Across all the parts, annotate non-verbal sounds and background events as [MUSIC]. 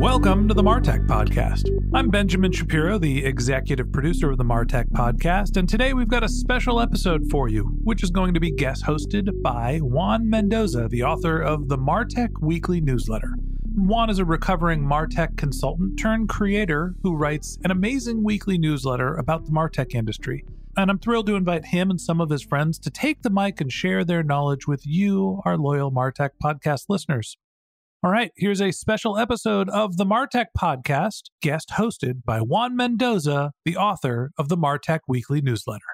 Welcome to the Martech Podcast. I'm Benjamin Shapiro, the executive producer of the Martech Podcast, and today we've got a special episode for you, which is going to be guest hosted by Juan Mendoza, the author of the Martech Weekly Newsletter. Juan is a recovering Martech consultant turned creator who writes an amazing weekly newsletter about the Martech industry. And I'm thrilled to invite him and some of his friends to take the mic and share their knowledge with you, our loyal Martech podcast listeners. All right, here's a special episode of the Martech podcast, guest hosted by Juan Mendoza, the author of the Martech Weekly newsletter.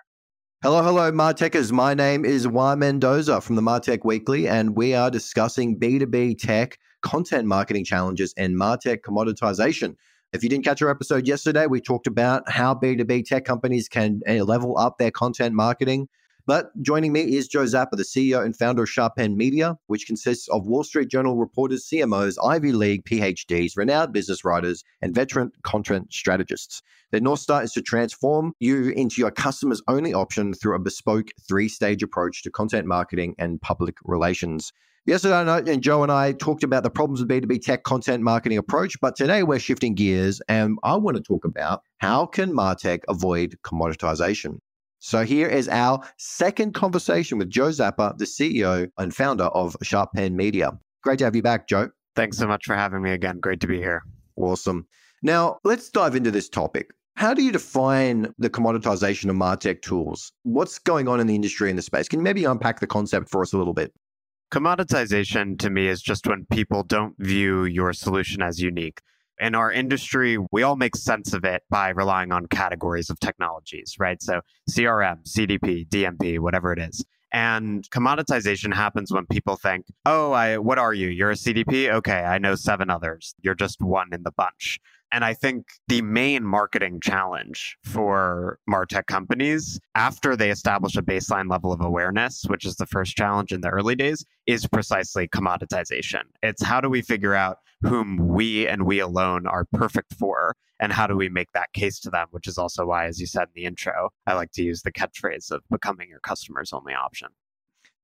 Hello, hello, Martechers. My name is Juan Mendoza from the Martech Weekly, and we are discussing B2B tech, content marketing challenges, and Martech commoditization. If you didn't catch our episode yesterday, we talked about how B2B tech companies can eh, level up their content marketing but joining me is Joe Zappa, the CEO and founder of Sharp Pen Media, which consists of Wall Street Journal reporters, CMOs, Ivy League PhDs, renowned business writers, and veteran content strategists. Their North Star is to transform you into your customers only option through a bespoke three stage approach to content marketing and public relations. Yesterday night, and Joe and I talked about the problems of B2B tech content marketing approach, but today we're shifting gears and I want to talk about how can Martech avoid commoditization? So here is our second conversation with Joe Zappa, the CEO and founder of Sharp Pen Media. Great to have you back, Joe. Thanks so much for having me again. Great to be here. Awesome. Now, let's dive into this topic. How do you define the commoditization of MarTech tools? What's going on in the industry in the space? Can you maybe unpack the concept for us a little bit? Commoditization to me is just when people don't view your solution as unique in our industry, we all make sense of it by relying on categories of technologies, right? So CRM, CDP, DMP, whatever it is. And commoditization happens when people think, oh, I, what are you? You're a CDP? Okay, I know seven others. You're just one in the bunch. And I think the main marketing challenge for MarTech companies after they establish a baseline level of awareness, which is the first challenge in the early days, is precisely commoditization. It's how do we figure out whom we and we alone are perfect for and how do we make that case to them, which is also why, as you said in the intro, I like to use the catchphrase of becoming your customer's only option.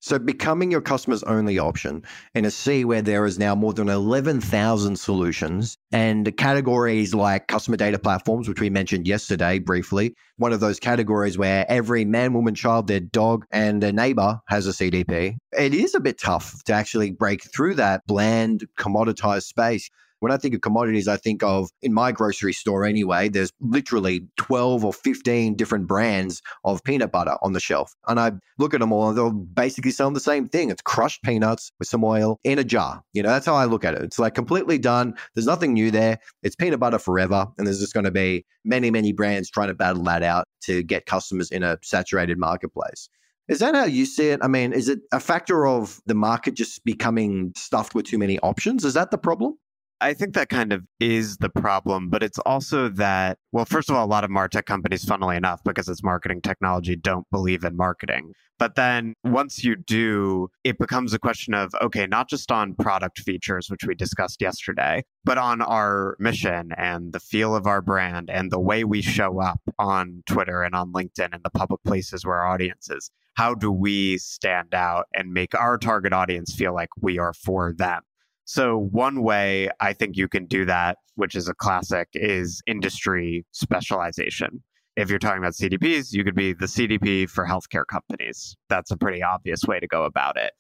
So, becoming your customer's only option in a sea where there is now more than 11,000 solutions and categories like customer data platforms, which we mentioned yesterday briefly, one of those categories where every man, woman, child, their dog, and their neighbor has a CDP. It is a bit tough to actually break through that bland, commoditized space. When I think of commodities, I think of in my grocery store anyway, there's literally 12 or 15 different brands of peanut butter on the shelf. And I look at them all and they're basically selling the same thing. It's crushed peanuts with some oil in a jar. You know, that's how I look at it. It's like completely done. There's nothing new there. It's peanut butter forever. And there's just going to be many, many brands trying to battle that out to get customers in a saturated marketplace. Is that how you see it? I mean, is it a factor of the market just becoming stuffed with too many options? Is that the problem? I think that kind of is the problem, but it's also that, well, first of all, a lot of MarTech companies, funnily enough, because it's marketing technology, don't believe in marketing. But then once you do, it becomes a question of, okay, not just on product features, which we discussed yesterday, but on our mission and the feel of our brand and the way we show up on Twitter and on LinkedIn and the public places where our audience is. How do we stand out and make our target audience feel like we are for them? So, one way I think you can do that, which is a classic, is industry specialization. If you're talking about CDPs, you could be the CDP for healthcare companies. That's a pretty obvious way to go about it.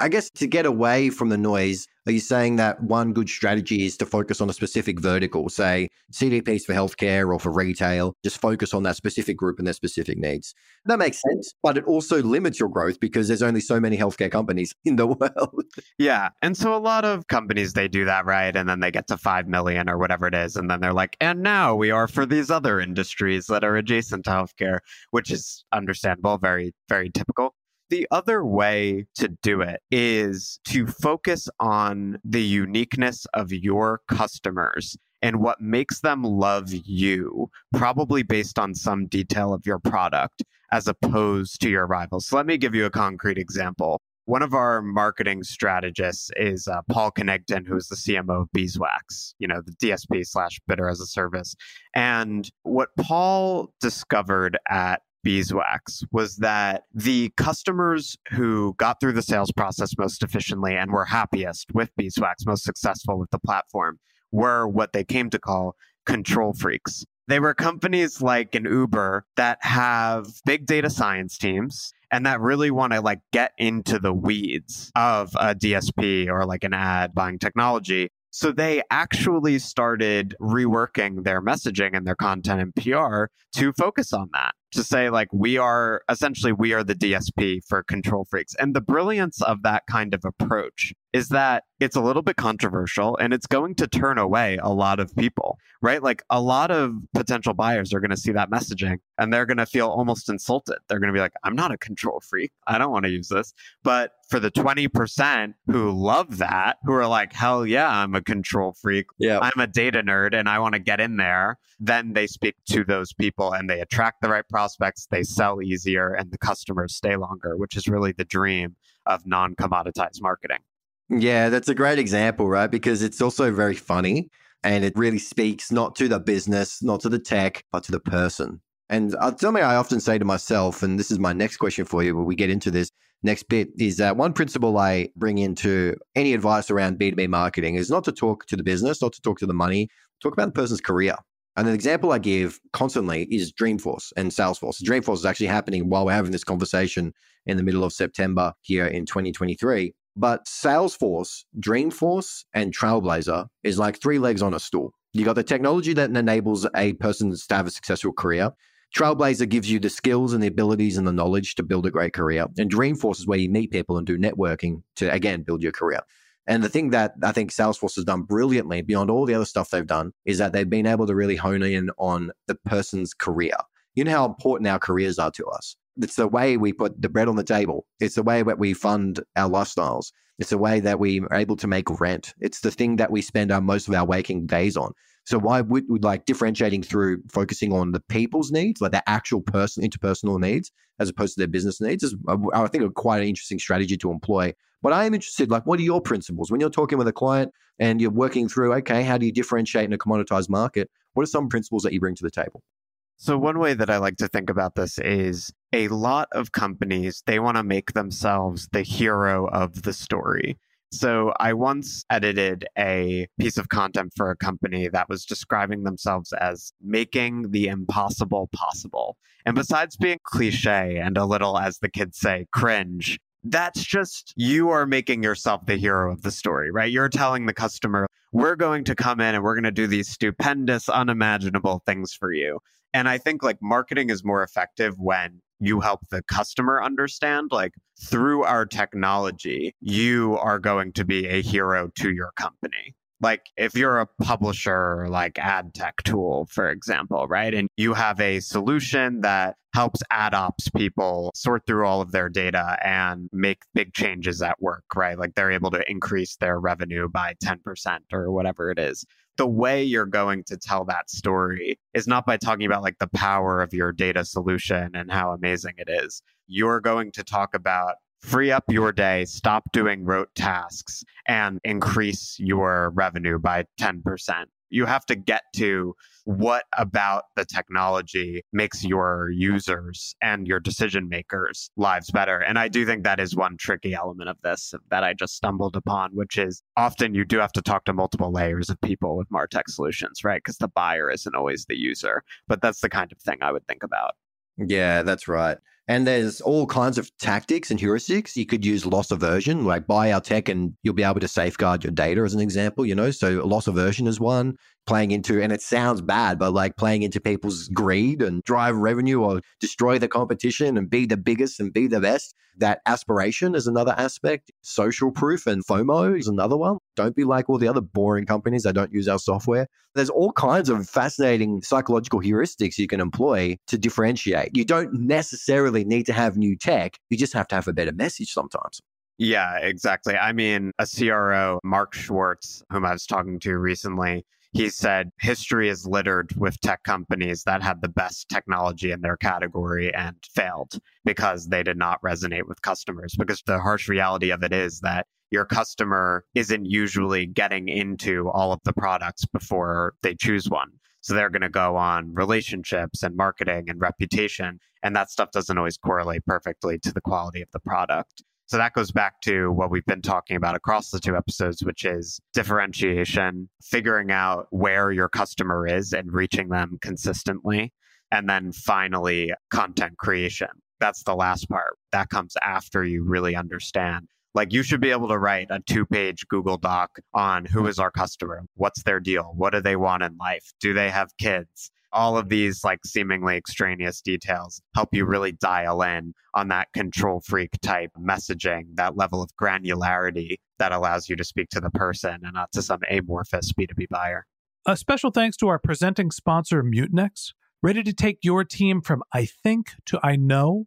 I guess to get away from the noise, are you saying that one good strategy is to focus on a specific vertical, say CDPs for healthcare or for retail, just focus on that specific group and their specific needs? That makes sense, but it also limits your growth because there's only so many healthcare companies [LAUGHS] in the world. Yeah. And so a lot of companies, they do that, right? And then they get to 5 million or whatever it is. And then they're like, and now we are for these other industries that are adjacent to healthcare, which is understandable, very, very typical. The other way to do it is to focus on the uniqueness of your customers and what makes them love you, probably based on some detail of your product as opposed to your rivals. So let me give you a concrete example. One of our marketing strategists is uh, Paul Connington, who's the CMO of Beeswax, you know, the DSP slash bidder as a service. And what Paul discovered at beeswax was that the customers who got through the sales process most efficiently and were happiest with beeswax, most successful with the platform, were what they came to call control freaks. They were companies like an Uber that have big data science teams and that really want to like get into the weeds of a DSP or like an ad buying technology. So they actually started reworking their messaging and their content and PR to focus on that to say like we are essentially we are the DSP for control freaks. And the brilliance of that kind of approach is that it's a little bit controversial and it's going to turn away a lot of people, right? Like a lot of potential buyers are going to see that messaging and they're going to feel almost insulted. They're going to be like, I'm not a control freak. I don't want to use this. But for the 20% who love that, who are like, hell yeah, I'm a control freak. Yeah. I'm a data nerd and I want to get in there. Then they speak to those people and they attract the right prospects, they sell easier, and the customers stay longer, which is really the dream of non commoditized marketing. Yeah, that's a great example, right? Because it's also very funny and it really speaks not to the business, not to the tech, but to the person. And uh, something I often say to myself, and this is my next question for you when we get into this next bit, is that one principle I bring into any advice around B2B marketing is not to talk to the business, not to talk to the money, talk about the person's career. And an example I give constantly is Dreamforce and Salesforce. Dreamforce is actually happening while we're having this conversation in the middle of September here in 2023. But Salesforce, Dreamforce, and Trailblazer is like three legs on a stool. You got the technology that enables a person to have a successful career. Trailblazer gives you the skills and the abilities and the knowledge to build a great career. And Dreamforce is where you meet people and do networking to, again, build your career. And the thing that I think Salesforce has done brilliantly beyond all the other stuff they've done is that they've been able to really hone in on the person's career. You know how important our careers are to us. It's the way we put the bread on the table. It's the way that we fund our lifestyles. It's the way that we are able to make rent. It's the thing that we spend our most of our waking days on. So why would we like differentiating through focusing on the people's needs, like their actual person interpersonal needs, as opposed to their business needs, is uh, I think a quite an interesting strategy to employ. But I am interested, like, what are your principles when you're talking with a client and you're working through? Okay, how do you differentiate in a commoditized market? What are some principles that you bring to the table? So, one way that I like to think about this is a lot of companies, they want to make themselves the hero of the story. So, I once edited a piece of content for a company that was describing themselves as making the impossible possible. And besides being cliche and a little, as the kids say, cringe, that's just you are making yourself the hero of the story, right? You're telling the customer, we're going to come in and we're going to do these stupendous, unimaginable things for you. And I think like marketing is more effective when you help the customer understand like through our technology, you are going to be a hero to your company. Like if you're a publisher like ad tech tool, for example, right? And you have a solution that helps ad ops people sort through all of their data and make big changes at work, right? Like they're able to increase their revenue by 10% or whatever it is. The way you're going to tell that story is not by talking about like the power of your data solution and how amazing it is. You're going to talk about free up your day, stop doing rote tasks, and increase your revenue by 10%. You have to get to what about the technology makes your users and your decision makers' lives better. And I do think that is one tricky element of this that I just stumbled upon, which is often you do have to talk to multiple layers of people with Martech solutions, right? Because the buyer isn't always the user. But that's the kind of thing I would think about. Yeah, that's right. And there's all kinds of tactics and heuristics. You could use loss aversion, like buy our tech and you'll be able to safeguard your data as an example, you know? So loss aversion is one playing into, and it sounds bad, but like playing into people's greed and drive revenue or destroy the competition and be the biggest and be the best. That aspiration is another aspect. Social proof and FOMO is another one. Don't be like all the other boring companies that don't use our software. There's all kinds of fascinating psychological heuristics you can employ to differentiate. You don't necessarily need to have new tech, you just have to have a better message sometimes. Yeah, exactly. I mean, a CRO, Mark Schwartz, whom I was talking to recently, he said history is littered with tech companies that had the best technology in their category and failed because they did not resonate with customers. Because the harsh reality of it is that your customer isn't usually getting into all of the products before they choose one. So they're going to go on relationships and marketing and reputation. And that stuff doesn't always correlate perfectly to the quality of the product. So that goes back to what we've been talking about across the two episodes, which is differentiation, figuring out where your customer is and reaching them consistently. And then finally, content creation. That's the last part. That comes after you really understand. Like you should be able to write a two page Google Doc on who is our customer? What's their deal? What do they want in life? Do they have kids? all of these like seemingly extraneous details help you really dial in on that control freak type messaging, that level of granularity that allows you to speak to the person and not to some amorphous B2B buyer. A special thanks to our presenting sponsor, Mutinex. Ready to take your team from I think to I know?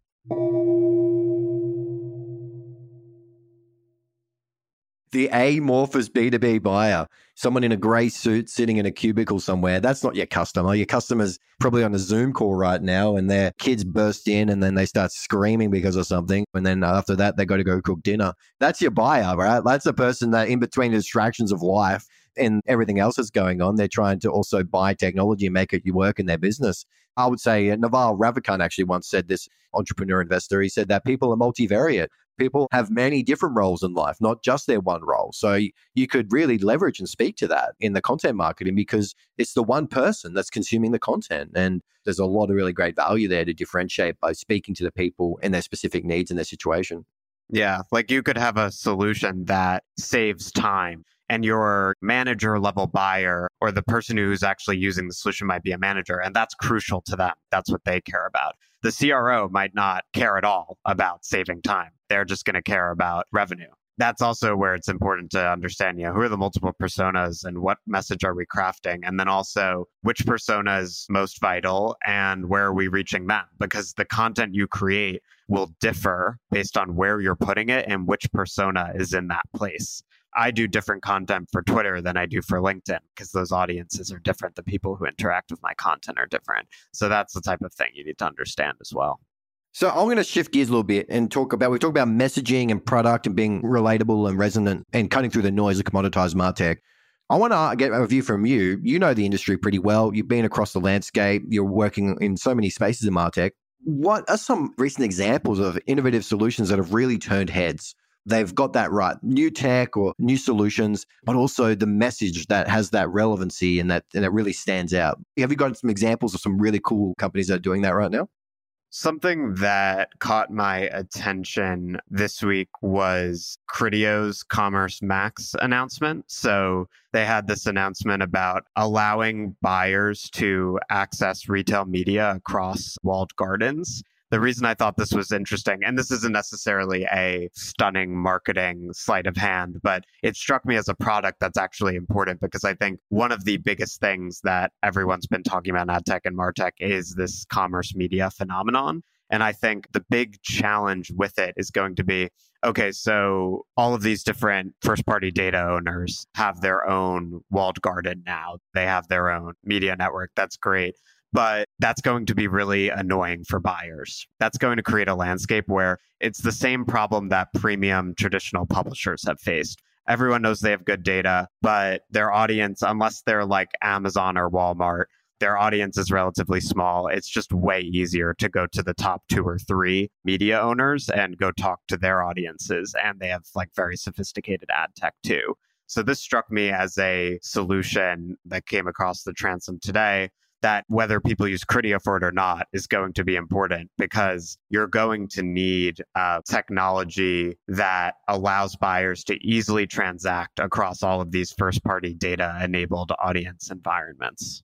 The amorphous B2B buyer, someone in a gray suit sitting in a cubicle somewhere, that's not your customer. Your customer's probably on a Zoom call right now and their kids burst in and then they start screaming because of something. And then after that, they got to go cook dinner. That's your buyer, right? That's the person that in between the distractions of life and everything else that's going on, they're trying to also buy technology and make it work in their business. I would say Naval Ravikant actually once said this entrepreneur investor. He said that people are multivariate. People have many different roles in life, not just their one role. So you could really leverage and speak to that in the content marketing because it's the one person that's consuming the content. And there's a lot of really great value there to differentiate by speaking to the people and their specific needs and their situation. Yeah, like you could have a solution that saves time and your manager level buyer or the person who's actually using the solution might be a manager and that's crucial to them. That's what they care about. The CRO might not care at all about saving time. They're just going to care about revenue that's also where it's important to understand, you know, who are the multiple personas and what message are we crafting? And then also which persona is most vital and where are we reaching them? Because the content you create will differ based on where you're putting it and which persona is in that place. I do different content for Twitter than I do for LinkedIn because those audiences are different. The people who interact with my content are different. So that's the type of thing you need to understand as well. So I'm going to shift gears a little bit and talk about we talk about messaging and product and being relatable and resonant and cutting through the noise of commoditized martech. I want to get a view from you. You know the industry pretty well. You've been across the landscape. You're working in so many spaces in martech. What are some recent examples of innovative solutions that have really turned heads? They've got that right, new tech or new solutions, but also the message that has that relevancy and that and that really stands out. Have you got some examples of some really cool companies that are doing that right now? Something that caught my attention this week was Criteo's Commerce Max announcement. So they had this announcement about allowing buyers to access retail media across walled gardens the reason I thought this was interesting, and this isn't necessarily a stunning marketing sleight of hand, but it struck me as a product that's actually important because I think one of the biggest things that everyone's been talking about in ad tech and martech is this commerce media phenomenon. And I think the big challenge with it is going to be okay, so all of these different first party data owners have their own walled garden now. They have their own media network. That's great but that's going to be really annoying for buyers. That's going to create a landscape where it's the same problem that premium traditional publishers have faced. Everyone knows they have good data, but their audience, unless they're like Amazon or Walmart, their audience is relatively small. It's just way easier to go to the top two or three media owners and go talk to their audiences. And they have like very sophisticated ad tech too. So this struck me as a solution that came across the transom today that whether people use Criteo for it or not is going to be important because you're going to need uh, technology that allows buyers to easily transact across all of these first party data enabled audience environments.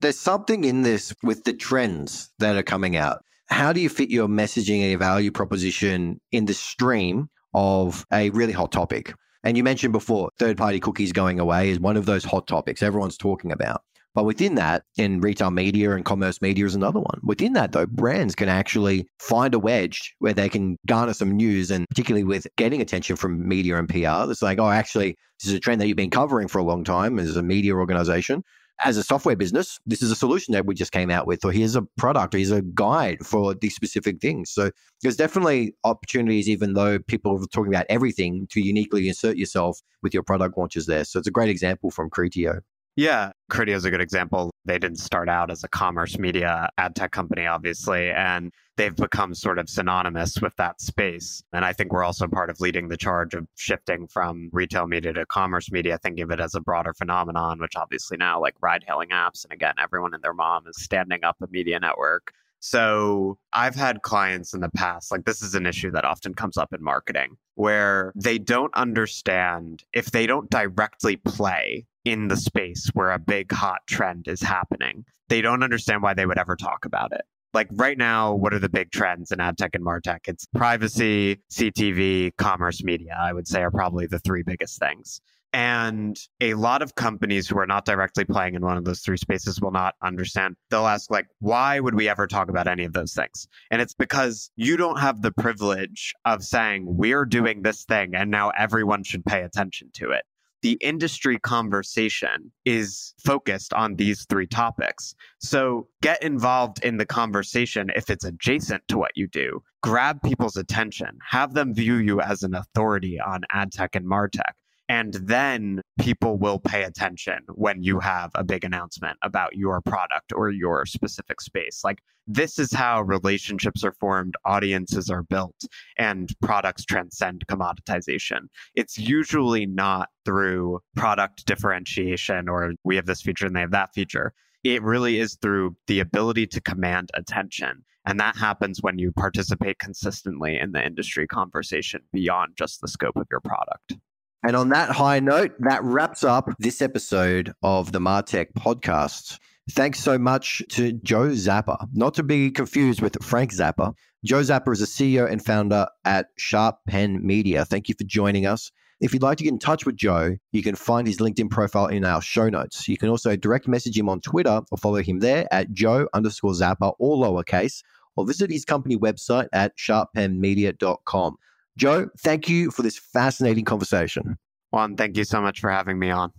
There's something in this with the trends that are coming out. How do you fit your messaging and your value proposition in the stream of a really hot topic? And you mentioned before, third party cookies going away is one of those hot topics everyone's talking about. But within that, in retail media and commerce media is another one. Within that, though, brands can actually find a wedge where they can garner some news, and particularly with getting attention from media and PR. It's like, oh, actually, this is a trend that you've been covering for a long time as a media organization. As a software business, this is a solution that we just came out with, or here's a product, or here's a guide for these specific things. So there's definitely opportunities, even though people are talking about everything, to uniquely insert yourself with your product launches there. So it's a great example from Criteo. Yeah, Criteo is a good example. They didn't start out as a commerce media ad tech company, obviously, and they've become sort of synonymous with that space. And I think we're also part of leading the charge of shifting from retail media to commerce media, thinking of it as a broader phenomenon, which obviously now, like ride hailing apps, and again, everyone and their mom is standing up a media network. So I've had clients in the past, like this is an issue that often comes up in marketing, where they don't understand if they don't directly play in the space where a big hot trend is happening. They don't understand why they would ever talk about it. Like right now, what are the big trends in ad tech and martech? It's privacy, CTV, commerce media, I would say are probably the three biggest things. And a lot of companies who are not directly playing in one of those three spaces will not understand. They'll ask, like, why would we ever talk about any of those things? And it's because you don't have the privilege of saying, we're doing this thing and now everyone should pay attention to it the industry conversation is focused on these three topics. So get involved in the conversation if it's adjacent to what you do. Grab people's attention, have them view you as an authority on ad tech and martech. And then people will pay attention when you have a big announcement about your product or your specific space. Like, this is how relationships are formed, audiences are built, and products transcend commoditization. It's usually not through product differentiation or we have this feature and they have that feature. It really is through the ability to command attention. And that happens when you participate consistently in the industry conversation beyond just the scope of your product. And on that high note, that wraps up this episode of the Martech podcast. Thanks so much to Joe Zappa, not to be confused with Frank Zappa. Joe Zappa is a CEO and founder at Sharp Pen Media. Thank you for joining us. If you'd like to get in touch with Joe, you can find his LinkedIn profile in our show notes. You can also direct message him on Twitter or follow him there at Joe underscore Zappa, all lowercase, or visit his company website at sharppenmedia.com. Joe, thank you for this fascinating conversation. Juan, thank you so much for having me on.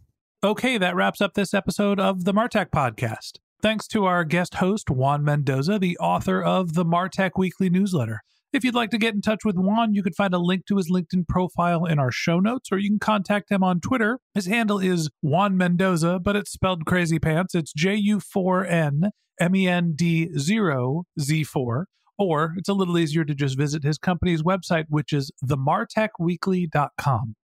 Okay, that wraps up this episode of the Martech Podcast. Thanks to our guest host, Juan Mendoza, the author of the Martech Weekly newsletter. If you'd like to get in touch with Juan, you can find a link to his LinkedIn profile in our show notes, or you can contact him on Twitter. His handle is Juan Mendoza, but it's spelled crazy pants. It's J U 4 N M E N D 0 Z 4. Or it's a little easier to just visit his company's website, which is themartechweekly.com.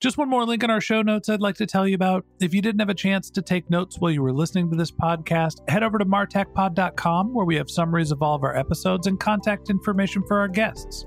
Just one more link in our show notes I'd like to tell you about. If you didn't have a chance to take notes while you were listening to this podcast, head over to martechpod.com where we have summaries of all of our episodes and contact information for our guests.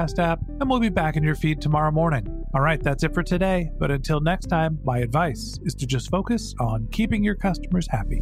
app, and we'll be back in your feed tomorrow morning. All right, that's it for today. But until next time, my advice is to just focus on keeping your customers happy.